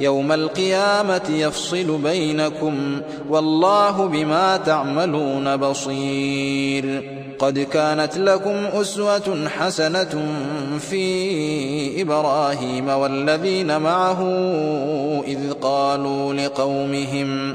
يوم القيامة يفصل بينكم والله بما تعملون بصير. قد كانت لكم أسوة حسنة في إبراهيم والذين معه إذ قالوا لقومهم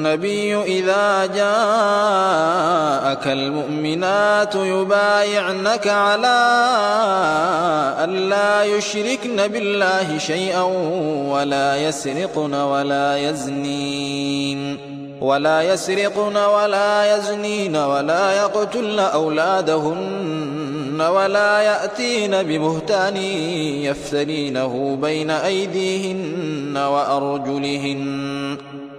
النبي إذا جاءك المؤمنات يبايعنك على أن لا يشركن بالله شيئا ولا يسرقن ولا يزنين ولا يسرقن ولا يزنين ولا يقتلن أولادهن ولا يأتين ببهتان يفترينه بين أيديهن وأرجلهن